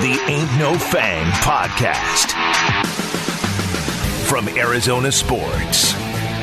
the Ain't No Fang podcast. From Arizona Sports,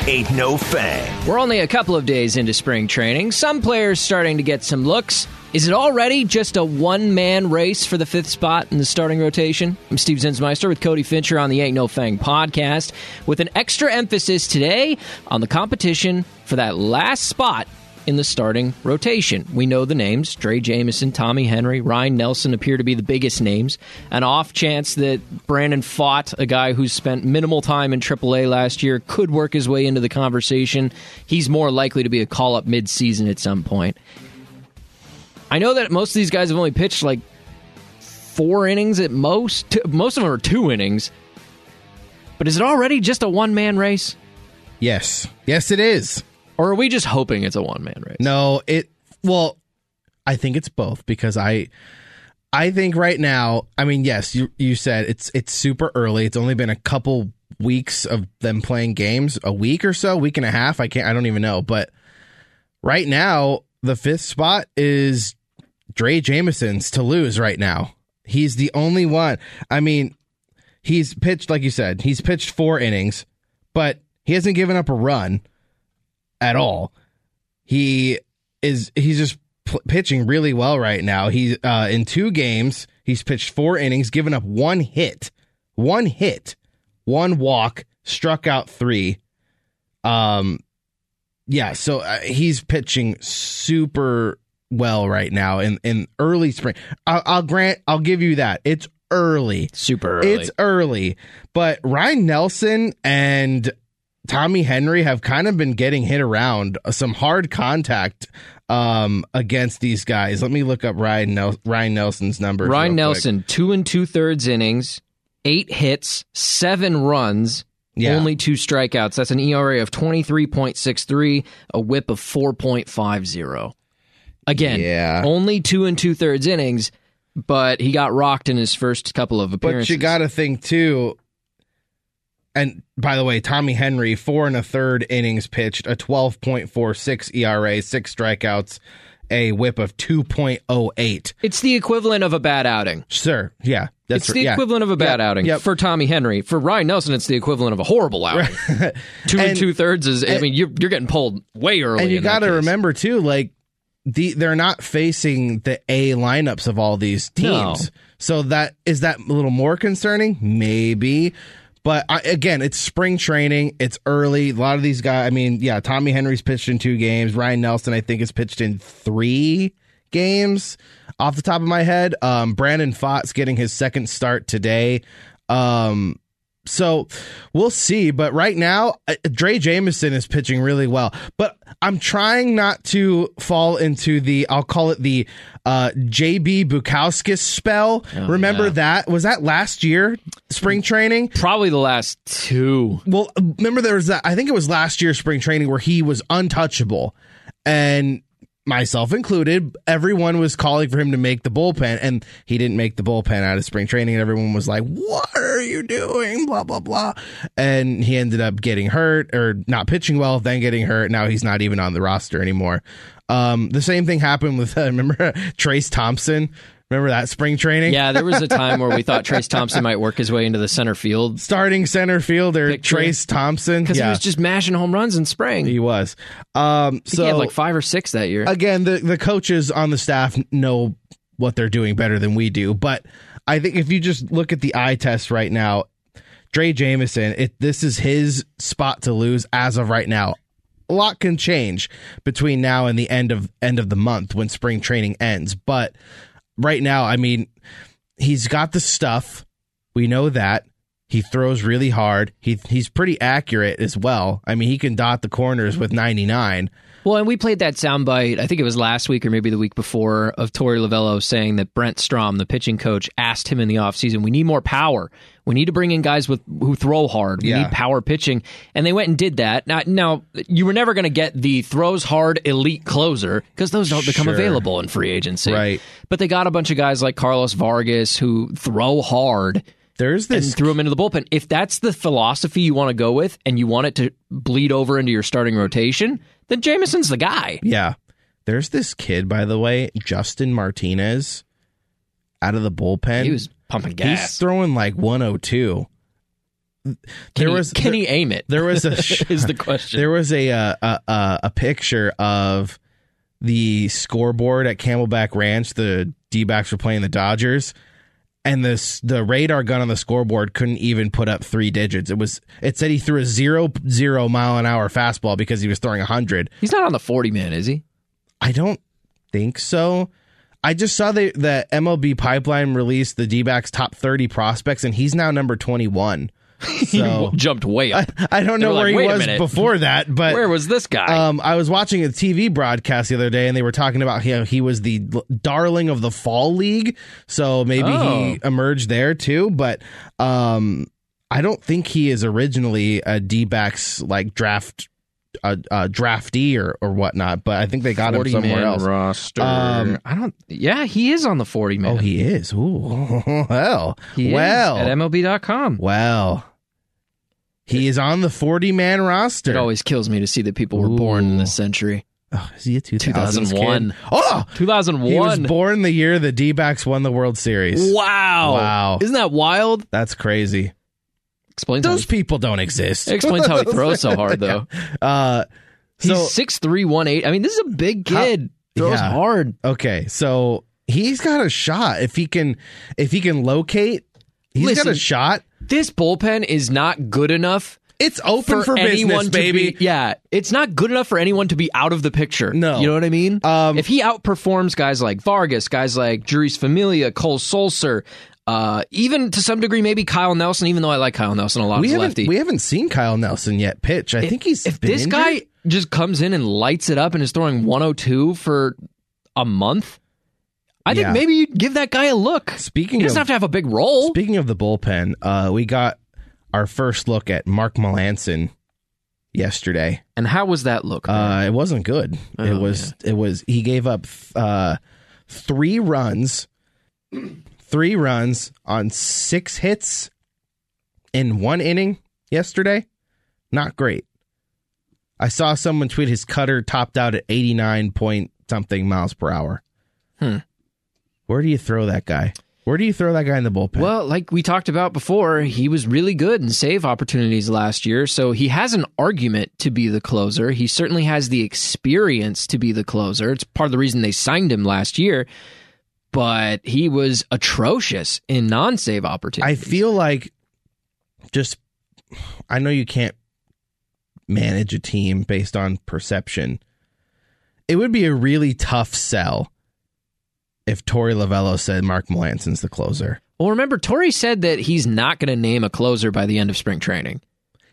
Ain't No Fang. We're only a couple of days into spring training. Some players starting to get some looks. Is it already just a one man race for the fifth spot in the starting rotation? I'm Steve Zinsmeister with Cody Fincher on the Ain't No Fang podcast with an extra emphasis today on the competition for that last spot in the starting rotation. We know the names Drey Jameson, Tommy Henry, Ryan Nelson appear to be the biggest names. An off chance that Brandon Pfaadt, a guy who spent minimal time in AAA last year, could work his way into the conversation. He's more likely to be a call up mid season at some point. I know that most of these guys have only pitched like four innings at most. Most of them are two innings. But is it already just a one man race? Yes. Yes, it is. Or are we just hoping it's a one man race? No, it well, I think it's both because I I think right now, I mean, yes, you you said it's it's super early. It's only been a couple weeks of them playing games, a week or so, week and a half. I can't I don't even know, but right now the fifth spot is Drey Jameson's to lose right now. He's the only one. I mean, he's pitched like you said, he's pitched 4 innings, but he hasn't given up a run at all. He is he's just p- pitching really well right now. He's uh, in two games. He's pitched four innings, given up one hit, one hit, one walk, struck out three. Um, yeah. So uh, he's pitching super well right now in in early spring. I'll, I'll grant. I'll give you that. It's early, super early. It's early, but Ryan Nelson and Tommy Henry have kind of been getting hit around some hard contact um, against these guys. Let me look up Ryan, Nel- Ryne Nelson's numbers. Ryne Nelson, two and two thirds innings, eight hits, seven runs, Yeah. only two strikeouts. That's an ERA of 23.63, a whip of 4.50. Again, Yeah. only two and two thirds innings, but he got rocked in his first couple of appearances. But you got to think too. And by the way, Tommy Henry, four and a third innings pitched, a 12.46 ERA, six strikeouts, a whip of 2.08. It's the equivalent of a bad outing. Sir, yeah. That's it's the yeah. equivalent of a bad Yep, outing yep. for Tommy Henry. For Ryan Nelson, it's the equivalent of a horrible outing. two and, And- two thirds is. I and- mean, you're you're getting pulled way early. and you got to remember too, like the they're not facing the A lineups of all these teams. No. So that is that a little more concerning, maybe. But I, again, it's spring training. It's early. A lot of these guys. I mean, yeah, Tommy Henry's pitched in two games. Ryan Nelson, I think, has pitched in three games. Off the top of my head, um, Brandon Pfaadt's getting his second start today. Um, so we'll see. But right now, uh, Drey Jameson is pitching really well. But I'm trying not to fall into the, I'll call it the uh, JB Bukauskas spell. Remember yeah. that? Was that last year, spring training? Probably the last two. Well, remember there was that, I think it was last year, spring training, where he was untouchable. And myself included, everyone was calling for him to make the bullpen, and he didn't make the bullpen out of spring training. And everyone was like, What are you doing? Blah, blah, blah. And he ended up getting hurt or not pitching well, then getting hurt. Now he's not even on the roster anymore. Um, the same thing happened with, uh, remember Trayce Thompson? Remember that spring training? Yeah, there was a time where we thought Trayce Thompson might work his way into the center field Starting center fielder Picture. Trayce Thompson. because yeah, he was just mashing home runs in spring. he was. Um, so he had like five or six that year. again, the the coaches on the staff know what they're doing better than we do. But I think if you just look at the eye test right now, Drey Jameson, it this is his spot to lose as of right now. A lot can change between now and the end of end of the month when spring training ends. But right now, I mean, he's got the stuff. We know that. He throws really hard. He he's pretty accurate as well. I mean, he can dot the corners with 99. Well, and we played that soundbite, I think it was last week or maybe the week before, of Torey Lovullo saying that Brent Strom, the pitching coach, asked him in the offseason, we need more power. We need to bring in guys with who throw hard. We Yeah. need power pitching. And they went and did that. Now, now you were never going to get the throws hard elite closer because those don't become Sure. available in free agency. Right. But they got a bunch of guys like Carlos Vargas who throw hard There's and this threw him into the bullpen. If that's the philosophy you want to go with and you want it to bleed over into your starting rotation, then Jameson's the guy. Yeah. There's this kid, by the way, Justin Martinez. out of the bullpen. He was pumping He's throwing like 102. Can, there he, was can he aim it? there was a is the question. there was a uh, a, a a picture of the scoreboard at Camelback Ranch. The D backs were playing the Dodgers, and this the radar gun on the scoreboard couldn't even put up three digits. It was it said he threw a zero zero mile an hour fastball because he was throwing a hundred. He's not on the 40 man, is he? I don't think so. I just saw the the MLB pipeline released the D backs top thirty prospects, and he's now number twenty one. So Jumped way up. I don't They know where like, he was before that, but Where was this guy? um, I was watching a TV broadcast the other day, and they were talking about how he was the darling of the fall league. So maybe he Oh. emerged there too. But um, I don't think he is originally a D-backs like draft a, a draftee or or whatnot. But I think they got him somewhere man else. roster. Um, I don't. Yeah, he is on the 40 man. Oh, he is. Ooh, well, He is well, at MLB.com. well. He is on the forty-man roster. It always kills me to see that people were born in this century. Oh, is he a 2000s 2001. kid? Oh, 2001. He was born the year the D-backs won the World Series. Wow. Wow. Isn't that wild? That's crazy. Explains how, Those people don't exist. it explains how he throws so hard, though. Uh, He's six three one eight. I mean, this is a big kid. Throws Yeah. hard. okay, so he's got a shot if he can if he can locate. He's got a shot. This bullpen is not good enough It's open for, anyone business, baby. be. Yeah, it's not good enough for anyone to be out of the picture. No. you know what I mean. Um, if he outperforms guys like Vargas, guys like Jeurys Familia, Cole Sulser, uh, even to some degree maybe Kyle Nelson. Even though I like Kyle Nelson a lot we haven't lefty. we haven't seen Kyle Nelson yet pitch. I think he's if been this injured. guy just comes in and lights it up and is throwing 102 for a month, I think Yeah. maybe you give that guy a look. Speaking he doesn't of- have to have a big role. Speaking of the bullpen, uh, we got our first look at Mark Melancon yesterday. and how was that look? Uh, it wasn't good. Oh, it was. It was. He gave up uh, three runs, three runs on six hits in one inning yesterday. Not great. I saw someone tweet his cutter topped out at eighty nine point something miles per hour. Hmm. Where do you throw that guy? Where do you throw that guy in the bullpen? Well, like we talked about before, he was really good in save opportunities last year, so he has an argument to be the closer. He certainly has the experience to be the closer. It's part of the reason they signed him last year, but he was atrocious in non-save opportunities. I feel like just I know you can't manage a team based on perception. It would be a really tough sell if Torey Lovullo said Mark Melancon's the closer. Well, remember, Torey said that he's not going to name a closer by the end of spring training.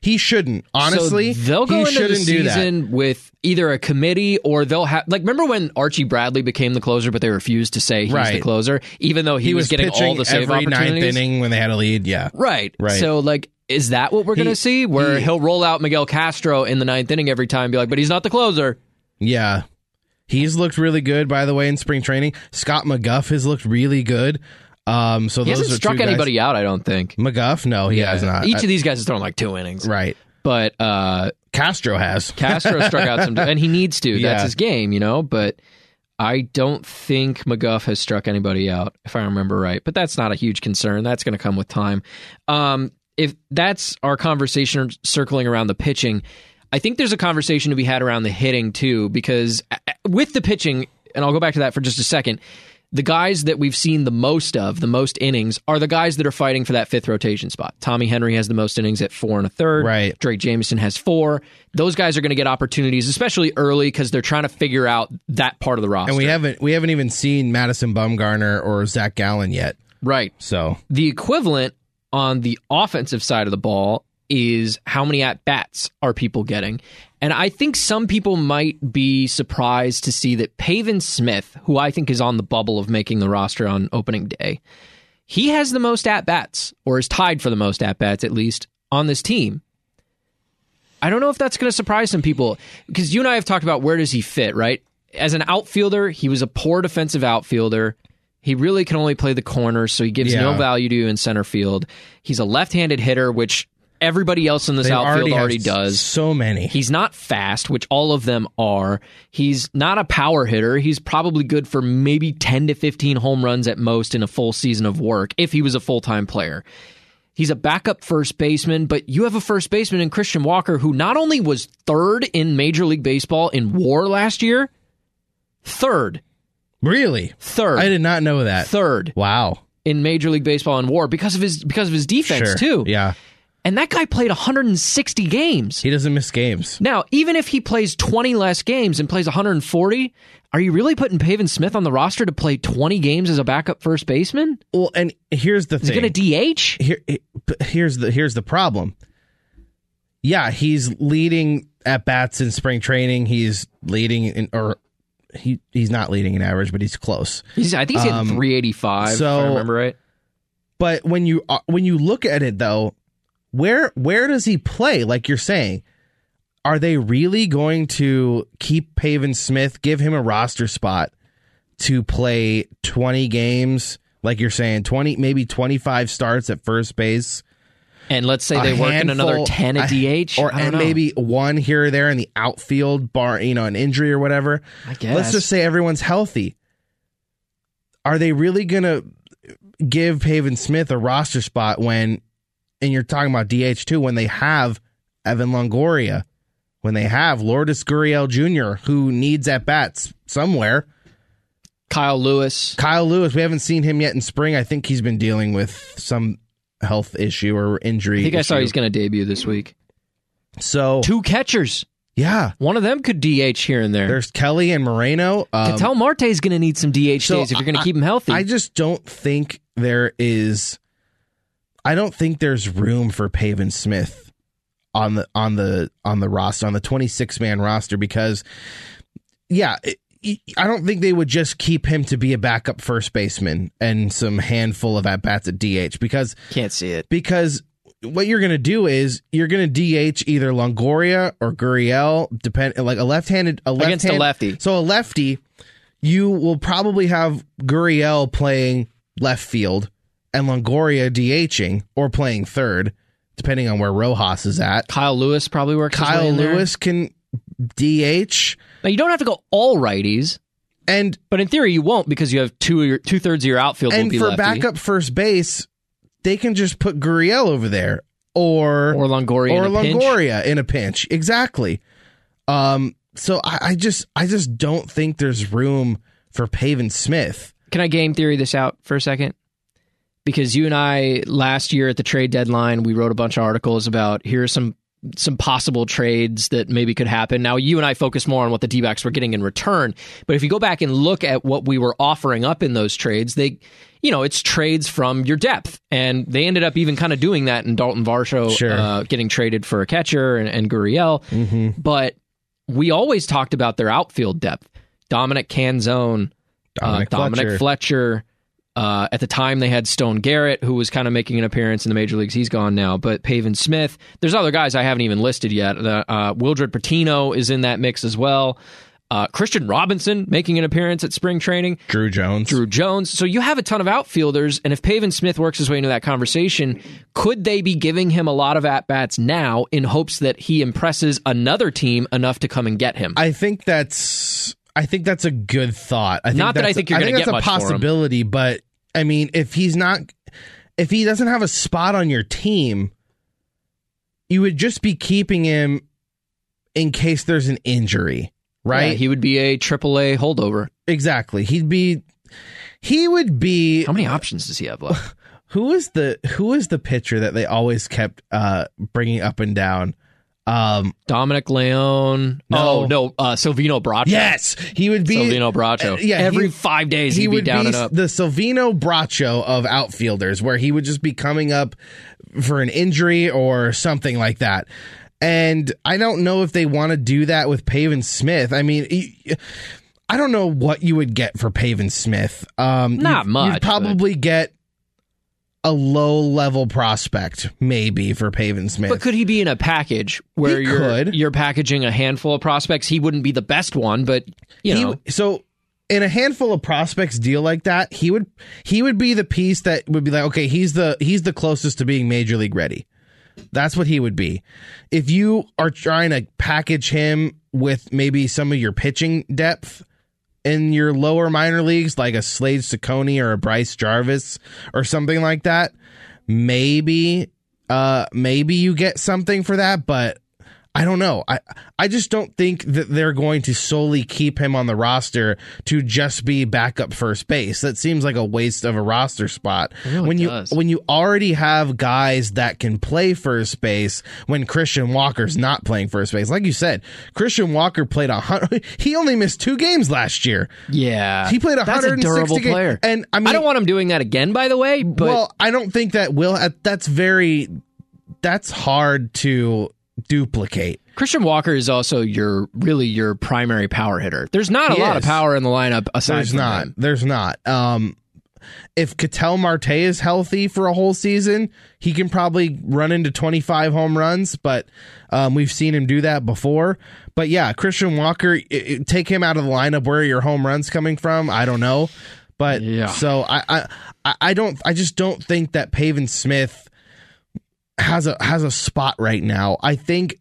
He shouldn't. Honestly, so they'll go into the season with either a committee or they'll have like. Remember when Archie Bradley became the closer, but they refused to say he's the closer, even though he, He was, was, getting all the save every ninth opportunities. inning when they had a lead. Yeah, Right. Right. So like, is that what we're going to see? Where he- will roll out Miguel Castro in the ninth inning every time, and be like, but he's not the closer. yeah. He's looked really good, by the way, in spring training. Scott McGough has looked really good. Um, so He those hasn't struck two guys- anybody out. I don't think. McGough, no, he has not. Each Uh, of these guys has thrown like two innings. right. But uh, Castro has. Castro struck out some, and he needs to. Yeah. That's his game, you know. But I don't think McGough has struck anybody out, if I remember right. But that's not a huge concern. That's going to come with time. Um, if that's our conversation circling around the pitching, I think there's a conversation to be had around the hitting too, because uh, with the pitching, and I'll go back to that for just a second. The guys that we've seen the most of, the most innings, are the guys that are fighting for that fifth rotation spot. Tommy Henry has the most innings at four and a third. Right. Drake Jameson has four. Those guys are going to get opportunities, especially early, because they're trying to figure out that part of the roster. And we haven't we haven't even seen Madison Bumgarner or Zach Gallen yet. right. So The equivalent on the offensive side of the ball is how many at bats are people getting. And I think some people might be surprised to see that Pavin Smith, who I think is on the bubble of making the roster on opening day, he has the most at bats, or is tied for the most at bats at least, on this team. I don't know if that's going to surprise some people because you and I have talked about where does he fit, right? As an outfielder, he was a poor defensive outfielder. He really can only play the corners, so he gives no value to you in center field. He's a left-handed hitter, which everybody else in this They outfield already, have does. so many. He's not fast, which all of them are. He's not a power hitter. He's probably good for maybe 10 to 15 home runs at most in a full season of work if he was a full time player. He's a backup first baseman, but you have a first baseman in Christian Walker who not only was third in Major League Baseball in war last year, third, really? third, I did not know that. third Wow. in Major League Baseball in war because of his because of his defense Sure. too. Yeah. And that guy played 160 games. He doesn't miss games. Now, even if he plays 20 less games and plays 140, are you really putting Pavin Smith on the roster to play 20 games as a backup first baseman? Well, and here's the Is he thing. going to DH? Here, here's the here's the problem. Yeah, he's leading at bats in spring training. He's leading in, or he he's not leading in average, but he's close. He's, I think he's Um, at 385, if so- I remember right. But when you uh, when you look at it though, where where does he play? Like you're saying, are they really going to keep Pavin Smith, give him a roster spot to play 20 games? Like you're saying, 20 maybe 25 starts at first base, And let's say they work in another 10 at DH. or and know. maybe one here or there in the outfield, bar you know, an injury or whatever. I guess. Let's just say everyone's healthy. Are they really gonna give Pavin Smith a roster spot when, and you're talking about DH too, when they have Evan Longoria, when they have Lourdes Gurriel Jr., who needs at bats somewhere. Kyle Lewis. Kyle Lewis, we haven't seen him yet in spring. I think he's been dealing with some health issue or injury. I think I saw he's going to debut this week. so Two catchers. yeah. One of them could DH here and there. There's Kelly and Moreno. Um, Ketel Marte's going to need some DH so days if you're going to keep him healthy. I just don't think there is. I don't think there's room for Pavin Smith on the on the on the roster on the 26 man roster because, yeah, it, I don't think they would just keep him to be a backup first baseman and some handful of at bats at DH because Can't see it. because what you're going to do is you're going to DH either Longoria or Gurriel, depend like a left-handed a Against a lefty. So a lefty, you will probably have Gurriel playing left field and Longoria DHing or playing third, depending on where Rojas is at. Kyle Lewis probably works. Kyle. Lewis can DH Now you don't have to go all righties, and but in theory you won't because you have two two thirds of your outfield and for lefty. backup first base, they can just put Gurriel over there or or Longoria or in a pinch. Longoria in a pinch. Exactly. Um. So I, I just I just don't think there's room for Pavin Smith. Can I game theory this out for a second? Because you and I last year at the trade deadline, we wrote a bunch of articles about here are some some possible trades that maybe could happen. Now you and I focus more on what the D-backs were getting in return, but if you go back and look at what we were offering up in those trades, they you know, it's trades from your depth. And they ended up even kind of doing that in Dalton Varsho Sure. uh, getting traded for a catcher and, and Gurriel. But we always talked about their outfield depth. Dominic Canzone, Dominic uh, Dominic Fletcher. Uh, at the time, they had Stone Garrett, who was kind of making an appearance in the major leagues. He's gone now, but Pavin Smith. There's other guys I haven't even listed yet. Uh, uh, Wilderd Patino is in that mix as well. Uh, Kristian Robinson making an appearance at spring training. Druw Jones. Druw Jones. So you have a ton of outfielders, and if Pavin Smith works his way into that conversation, could they be giving him a lot of at bats now in hopes that he impresses another team enough to come and get him? I think that's I think that's a good thought. I think Not that I that's- think you're gonna think get a possibility, but I mean, if he's not, if he doesn't have a spot on your team, you would just be keeping him in case there's an injury, right? Yeah, he would be a AAA holdover. exactly. He'd be. He would be. How many options does he have left? Who is the Who is the pitcher that they always kept uh bringing up and down? Um. Dominic Leone. No. Oh no, uh, Silvino Bracho. Yes, he would be. Silvino Bracho. Uh, yeah, every he- five days he he'd be down be and up. the Silvino Bracho of outfielders, where he would just be coming up for an injury or something like that. And I don't know if they want to do that with Pavin Smith. I mean, I don't know what you would get for Pavin Smith. Um, Not you'd, much, You'd probably get a low level prospect, maybe for Pavin Smith. But could he be in a package where He you're could. you're packaging a handful of prospects? He wouldn't be the best one, but you he, know, so in a handful of prospects deal like that, he would he would be the piece that would be like, okay, he's the he's the closest to being major league ready. That's what he would be. If you are trying to package him with maybe some of your pitching depth in your lower minor leagues, like a Slade Cecconi or a Bryce Jarvis or something like that, maybe uh maybe you get something for that, but I don't know. I I just don't think that they're going to solely keep him on the roster to just be backup first base. That seems like a waste of a roster spot. really when you when you already have guys that can play first base when Christian Walker's not playing first base. Like you said, Christian Walker played a hundred he only missed two games last year. Yeah, He played a 160 durable games. player. And I mean I don't want him doing that again. By the way, but well, I don't think that will. uh, That's very. That's hard to duplicate. Christian Walker is also your really your primary power hitter. There's not a He lot of power in the lineup aside There's from not. him. There's not. Um, if Ketel Marte is healthy for a whole season, he can probably run into 25 home runs. But um, we've seen him do that before. But yeah, Christian Walker, i i- take him out of the lineup. Where are your home runs coming from? I don't know. But Yeah. so I, I, I- I don't. I just don't think that Pavin Smith has a has a spot right now. I think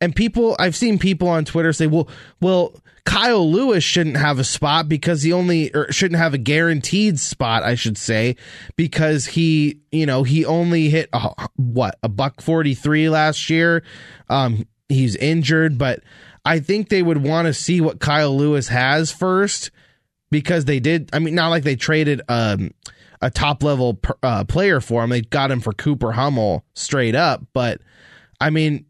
and people I've seen people on Twitter say, "Well, well, Kyle Lewis shouldn't have a spot because he only or shouldn't have a guaranteed spot, I should say, because he, you know, he only hit a, what, a buck 43 last year. Um he's injured, but I think they would want to see what Kyle Lewis has first because they did. I mean, not like they traded um, a top level per, uh, player for him. They got him for Cooper Hummel straight up. But I mean,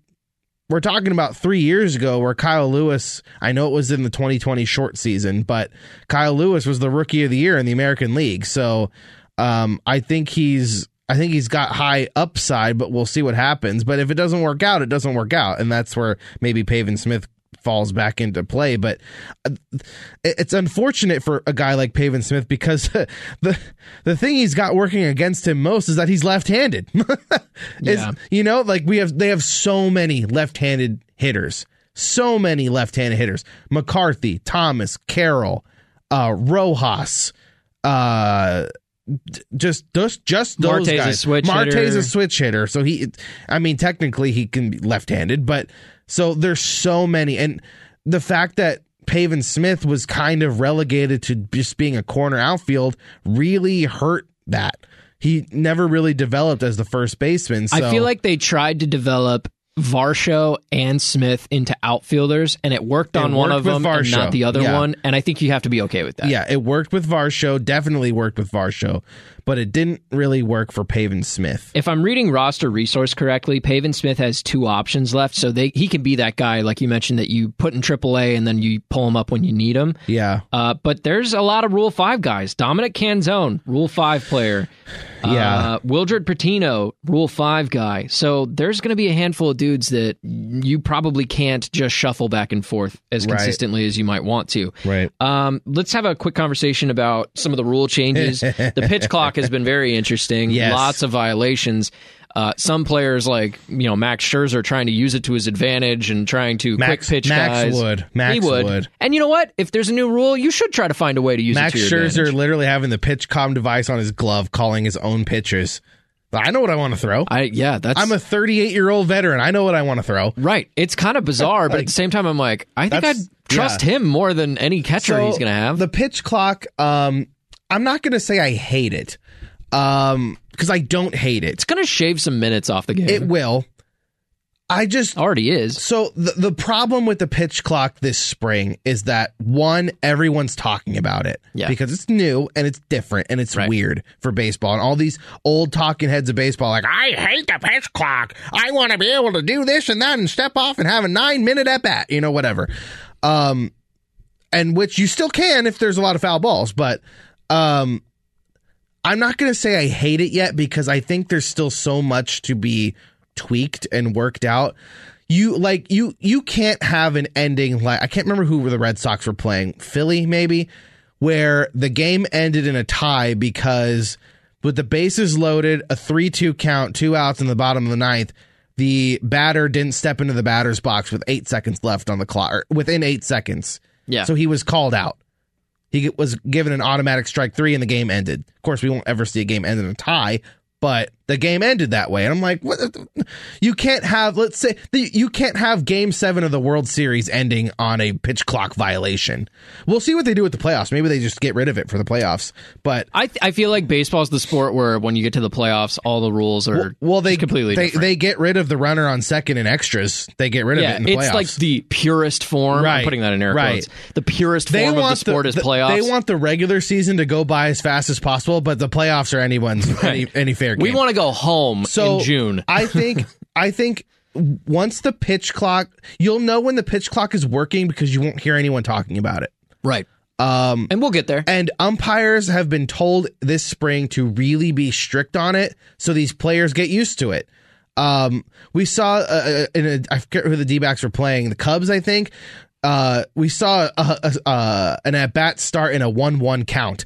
we're talking about three years ago where Kyle Lewis. I know it was in the 2020 short season, but Kyle Lewis was the rookie of the year in the American League. So um, I think he's. I think he's got high upside, but we'll see what happens. But if it doesn't work out, it doesn't work out, and that's where maybe Pavin Smith falls back into play. But uh, it's unfortunate for a guy like Pavin Smith because the the thing he's got working against him most is that he's left-handed. Yeah. you know, like we have they have so many left-handed hitters, so many left-handed hitters: McCarthy, Thomas, Carroll, uh, Rojas. Uh, just just just those Marte's a guys. switch Marte's hitter. a switch hitter, so he. I mean, technically he can be left-handed, but so there's so many, and the fact that Pavin Smith was kind of relegated to just being a corner outfield really hurt that. He never really developed as the first baseman. So. I feel like they tried to develop Varsho and Smith into outfielders, and it worked It on one of them and not the other Yeah. one. And I think you have to be okay with that. yeah, it worked with Varsho, definitely worked with Varsho, but it didn't really work for Pavin Smith. If I'm reading roster resource correctly, Pavin Smith has two options left, so they he can be that guy like you mentioned that you put in AAA and then you pull him up when you need him. Yeah, Uh, but there's a lot of Rule Five guys. Dominic Canzone, Rule Five player. Yeah. Uh, Wilderd Patino, Rule Five guy. So there's going to be a handful of dudes that you probably can't just shuffle back and forth as Right. consistently as you might want to. right. Um, let's have a quick conversation about some of the rule changes. the pitch clock has been very interesting. Yes. Lots of violations. Uh, some players like you know Max Scherzer trying to use it to his advantage and trying to Max- quick pitch Max guys. would. Max he would. would. And you know what? If there's a new rule, you should try to find a way to use Max it to your Scherzer advantage. literally having the PitchCom device on his glove, calling his own pitches. I know what I want to throw. I yeah, that's I'm a 38 year old veteran. I know what I want to throw. right. It's kind of bizarre, but at the same time, I'm like, I think I'd trust yeah. him more than any catcher So, he's going to have. the pitch clock. Um, I'm not going to say I hate it, um, because I don't hate it. it's to shave some minutes off the game. It will. I just already is. So the the problem with the pitch clock this spring is that one, everyone's talking about it Yeah. because it's new and it's different and it's Right. weird for baseball. And all these old talking heads of baseball, like I hate the pitch clock. I want to be able to do this and that and step off and have a nine minute at bat, you know, whatever. Um, and which you still can if there's a lot of foul balls, but um, I'm not going to say I hate it yet because I think there's still so much to be tweaked and worked out. You like you you can't have an ending like I can't remember who the Red Sox were playing, Philly maybe, where the game ended in a tie because with the bases loaded, a 3-2 count, two outs in the bottom of the ninth, the batter didn't step into the batter's box with 8 seconds left on the clock or within 8 seconds. Yeah. So he was called out. He was given an automatic strike three, and the game ended. Of course, we won't ever see a game end in a tie, but the game ended that way. And I'm like, what? You can't have, let's say, you can't have game seven of the World Series ending on a pitch clock violation. We'll see what they do with the playoffs. Maybe they just get rid of it for the playoffs. But I, th- I feel like baseball is the sport where when you get to the playoffs, all the rules are well, they completely they, different. they get rid of the runner on second and extras. They get rid of yeah, it in the it's playoffs. like the purest form. Right, I'm putting that in air right. quotes. The purest form of the sport is playoffs. They want the regular season to go by as fast as possible, but the playoffs are anyone's any, any fair game. we want to go home so in June. I think I think once the pitch clock, you'll know when the pitch clock is working because you won't hear anyone talking about it. right. Um, and we'll get there. And umpires have been told this spring to really be strict on it, so these players get used to it. Um, we saw uh, in a, I forget who the D backs were playing, the Cubs, I think. Uh, we saw a, a, a, an at bat start in a one-one count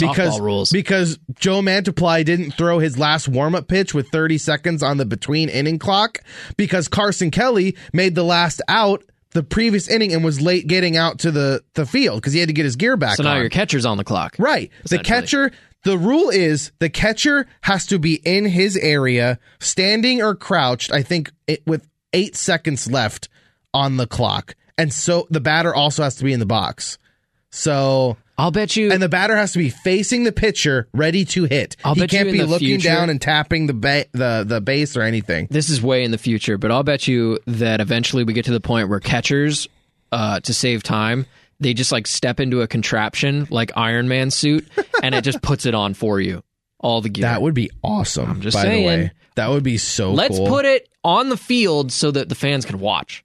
because rules. because Joe Mantiply didn't throw his last warm up pitch with 30 seconds on the between inning clock because Carson Kelly made the last out the previous inning and was late getting out to the the field because he had to get his gear back. so now on. your catcher's on the clock. Right. The catcher, the rule is the catcher has to be in his area, standing or crouched, I think it, with eight seconds left on the clock. And so the batter also has to be in the box. So, I'll bet you. and the batter has to be facing the pitcher, ready to hit. I'll he can't be looking future- down and tapping the, ba- the the base or anything. this is way in the future, but I'll bet you that eventually we get to the point where catchers, uh, to save time, they just like step into a contraption like Iron Man suit, and it just puts it on for you, all the gear. That would be awesome. I'm just by saying. the way, that would be so. Cool. Let's cool. put it on the field so that the fans can watch.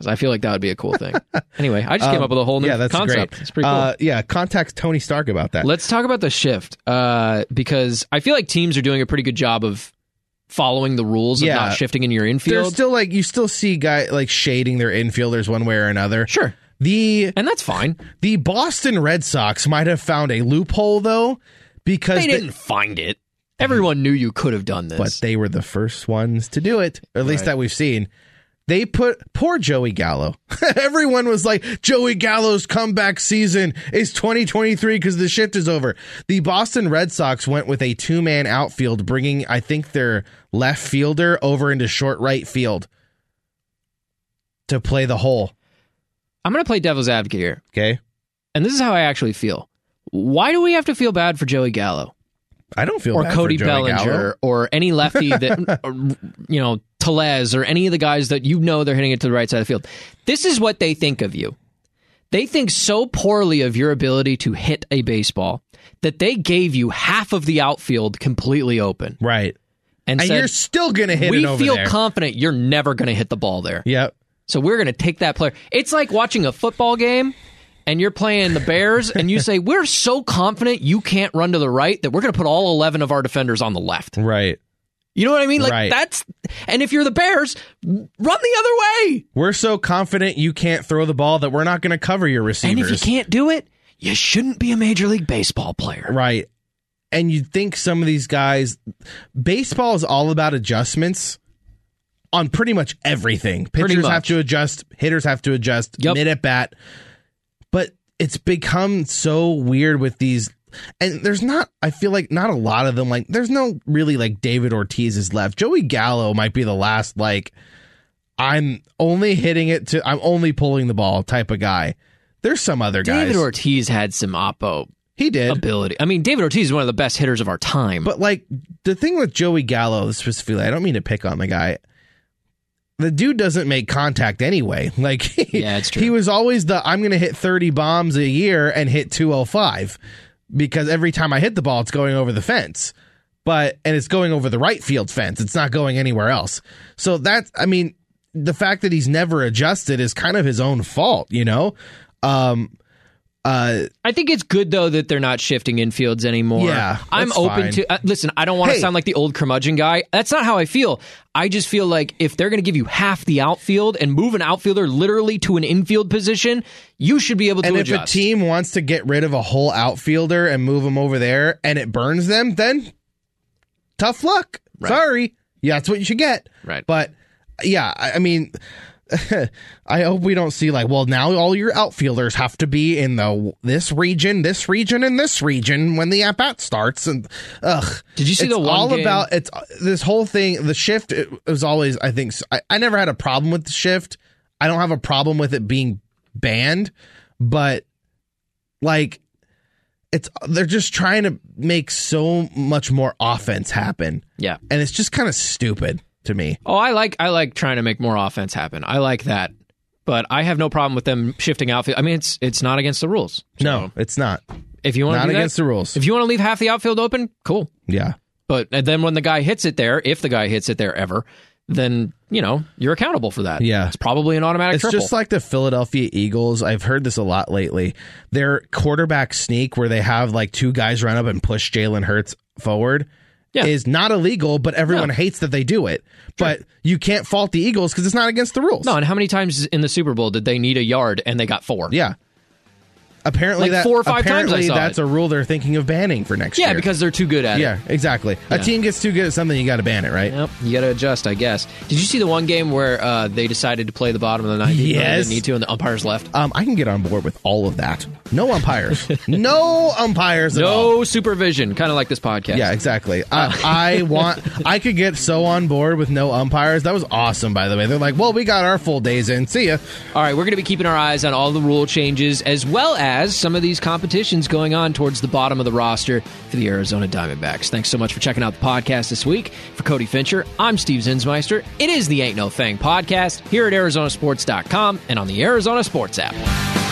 Because I feel like that would be a cool thing. anyway, I just came up with a whole new Um, yeah, that's concept. great. It's pretty cool. Uh, yeah, contact Tony Stark about that. Let's talk about the shift uh, because I feel like teams are doing a pretty good job of following the rules of not shifting in your infield. There's still like you still see guy like shading their infielders one way or another. sure, The and that's fine. the Boston Red Sox might have found a loophole though because They didn't find it. Everyone knew you could have done this. but they were the first ones to do it, at least Right. that we've seen. They put poor Joey Gallo. Everyone was like, Joey Gallo's comeback season is 2023 because the shift is over. The Boston Red Sox went with a two man outfield, bringing, I think, their left fielder over into short right field to play the hole. I'm going to play devil's advocate here, Okay. and this is how I actually feel. Why do we have to feel bad for Joey Gallo I don't feel or bad Cody Bellinger Gallo. or any lefty that, you know, Tellez or any of the guys that you know they're hitting it to the right side of the field? This is what they think of you. They think so poorly of your ability to hit a baseball that they gave you half of the outfield completely open Right. and, And said, you're still going to hit "We feel there. confident you're never going to hit the ball there." yep. So we're going to take that player. It's like watching a football game and you're playing the Bears and you say, We're so confident you can't run to the right that we're going to put all 11 of our defenders on the left. Right. You know what I mean? Like Right. that's, and if you're the Bears, run the other way. We're so confident you can't throw the ball that we're not going to cover your receivers. And if you can't do it, you shouldn't be a Major League Baseball player. Right. And you'd think some of these guys, baseball is all about adjustments on pretty much everything. Pitchers have to adjust, hitters have to adjust, Yep. mid at bat. But it's become so weird with these. And there's not, I feel like not a lot of them. Like, there's no really like David Ortiz is left. Joey Gallo might be the last, like, I'm only hitting it to, I'm only pulling the ball type of guy. There's some other guys. David Ortiz had some oppo he did. ability. I mean, David Ortiz is one of the best hitters of our time. But like the thing with Joey Gallo specifically, I don't mean to pick on the guy. The dude doesn't make contact anyway. Like Yeah, it's true. He was always the I'm going to hit 30 bombs a year and hit 205 because every time I hit the ball it's going over the fence. But and it's going over the right field fence. It's not going anywhere else. So that's I mean the fact that he's never adjusted is kind of his own fault, you know? Um uh I think it's good though that they're not shifting infields anymore. Yeah, I'm open fine. to. Uh, listen, I don't want to Hey. sound like the old curmudgeon guy. That's not how I feel. I just feel like if they're going to give you half the outfield and move an outfielder literally to an infield position, you should be able to adjust. And if a team wants to get rid of a whole outfielder and move them over there and it burns them, then tough luck. Sorry. Yeah, that's what you should get. Right. But yeah, I I mean, I hope we don't see like, well, now all your outfielders have to be in the this region, this region, and this region when the at bat starts. And ugh, Did you see it's the one all game- about it's uh, this whole thing. The shift it was always, I think, I, I never had a problem with the shift. I don't have a problem with it being banned, but like it's they're just trying to make so much more offense happen, Yeah. and it's just kind of stupid to me. Oh, I like I like trying to make more offense happen. I like that. But I have no problem with them shifting outfield. I mean, it's it's not against the rules. No, it's not. If you want Not to against that, the rules. If you want to leave half the outfield open, cool. Yeah. But and then when the guy hits it there, if the guy hits it there ever, then you know you're accountable for that. Yeah. it's probably an automatic It's triple. just like the Philadelphia Eagles. I've heard this a lot lately. Their quarterback sneak, where they have like two guys run up and push Jalen Hurts forward, Yeah. is not illegal, but everyone No. hates that they do it. But you can't fault the Eagles because it's not against the rules. no. And how many times in the Super Bowl did they need a yard and they got four? Yeah. Apparently, Like that, four or five times I apparently saw that's it. a rule they're thinking of banning for next Yeah, year. Yeah, because they're too good at it. yeah, exactly. A team gets too good at something, you got to ban it, right? Yep, you got to adjust, I guess. Did you see the one game where uh, they decided to play the bottom of the ninth? though they Yes. didn't need to, and the umpires left. Um, I can get on board with all of that. No umpires. no umpires at all. No supervision, kind of like this podcast. Yeah, exactly. I, I want. I could get so on board with no umpires. That was awesome, by the way. They're like, well, we got our full days in. See ya. All right, we're going to be keeping our eyes on all the rule changes as well as some of these competitions going on towards the bottom of the roster for the Arizona Diamondbacks. Thanks so much for checking out the podcast this week. For Cody Fincher, I'm Steve Zinsmeister. It is the Ain't No Fang podcast here at ArizonaSports.com and on the Arizona Sports app.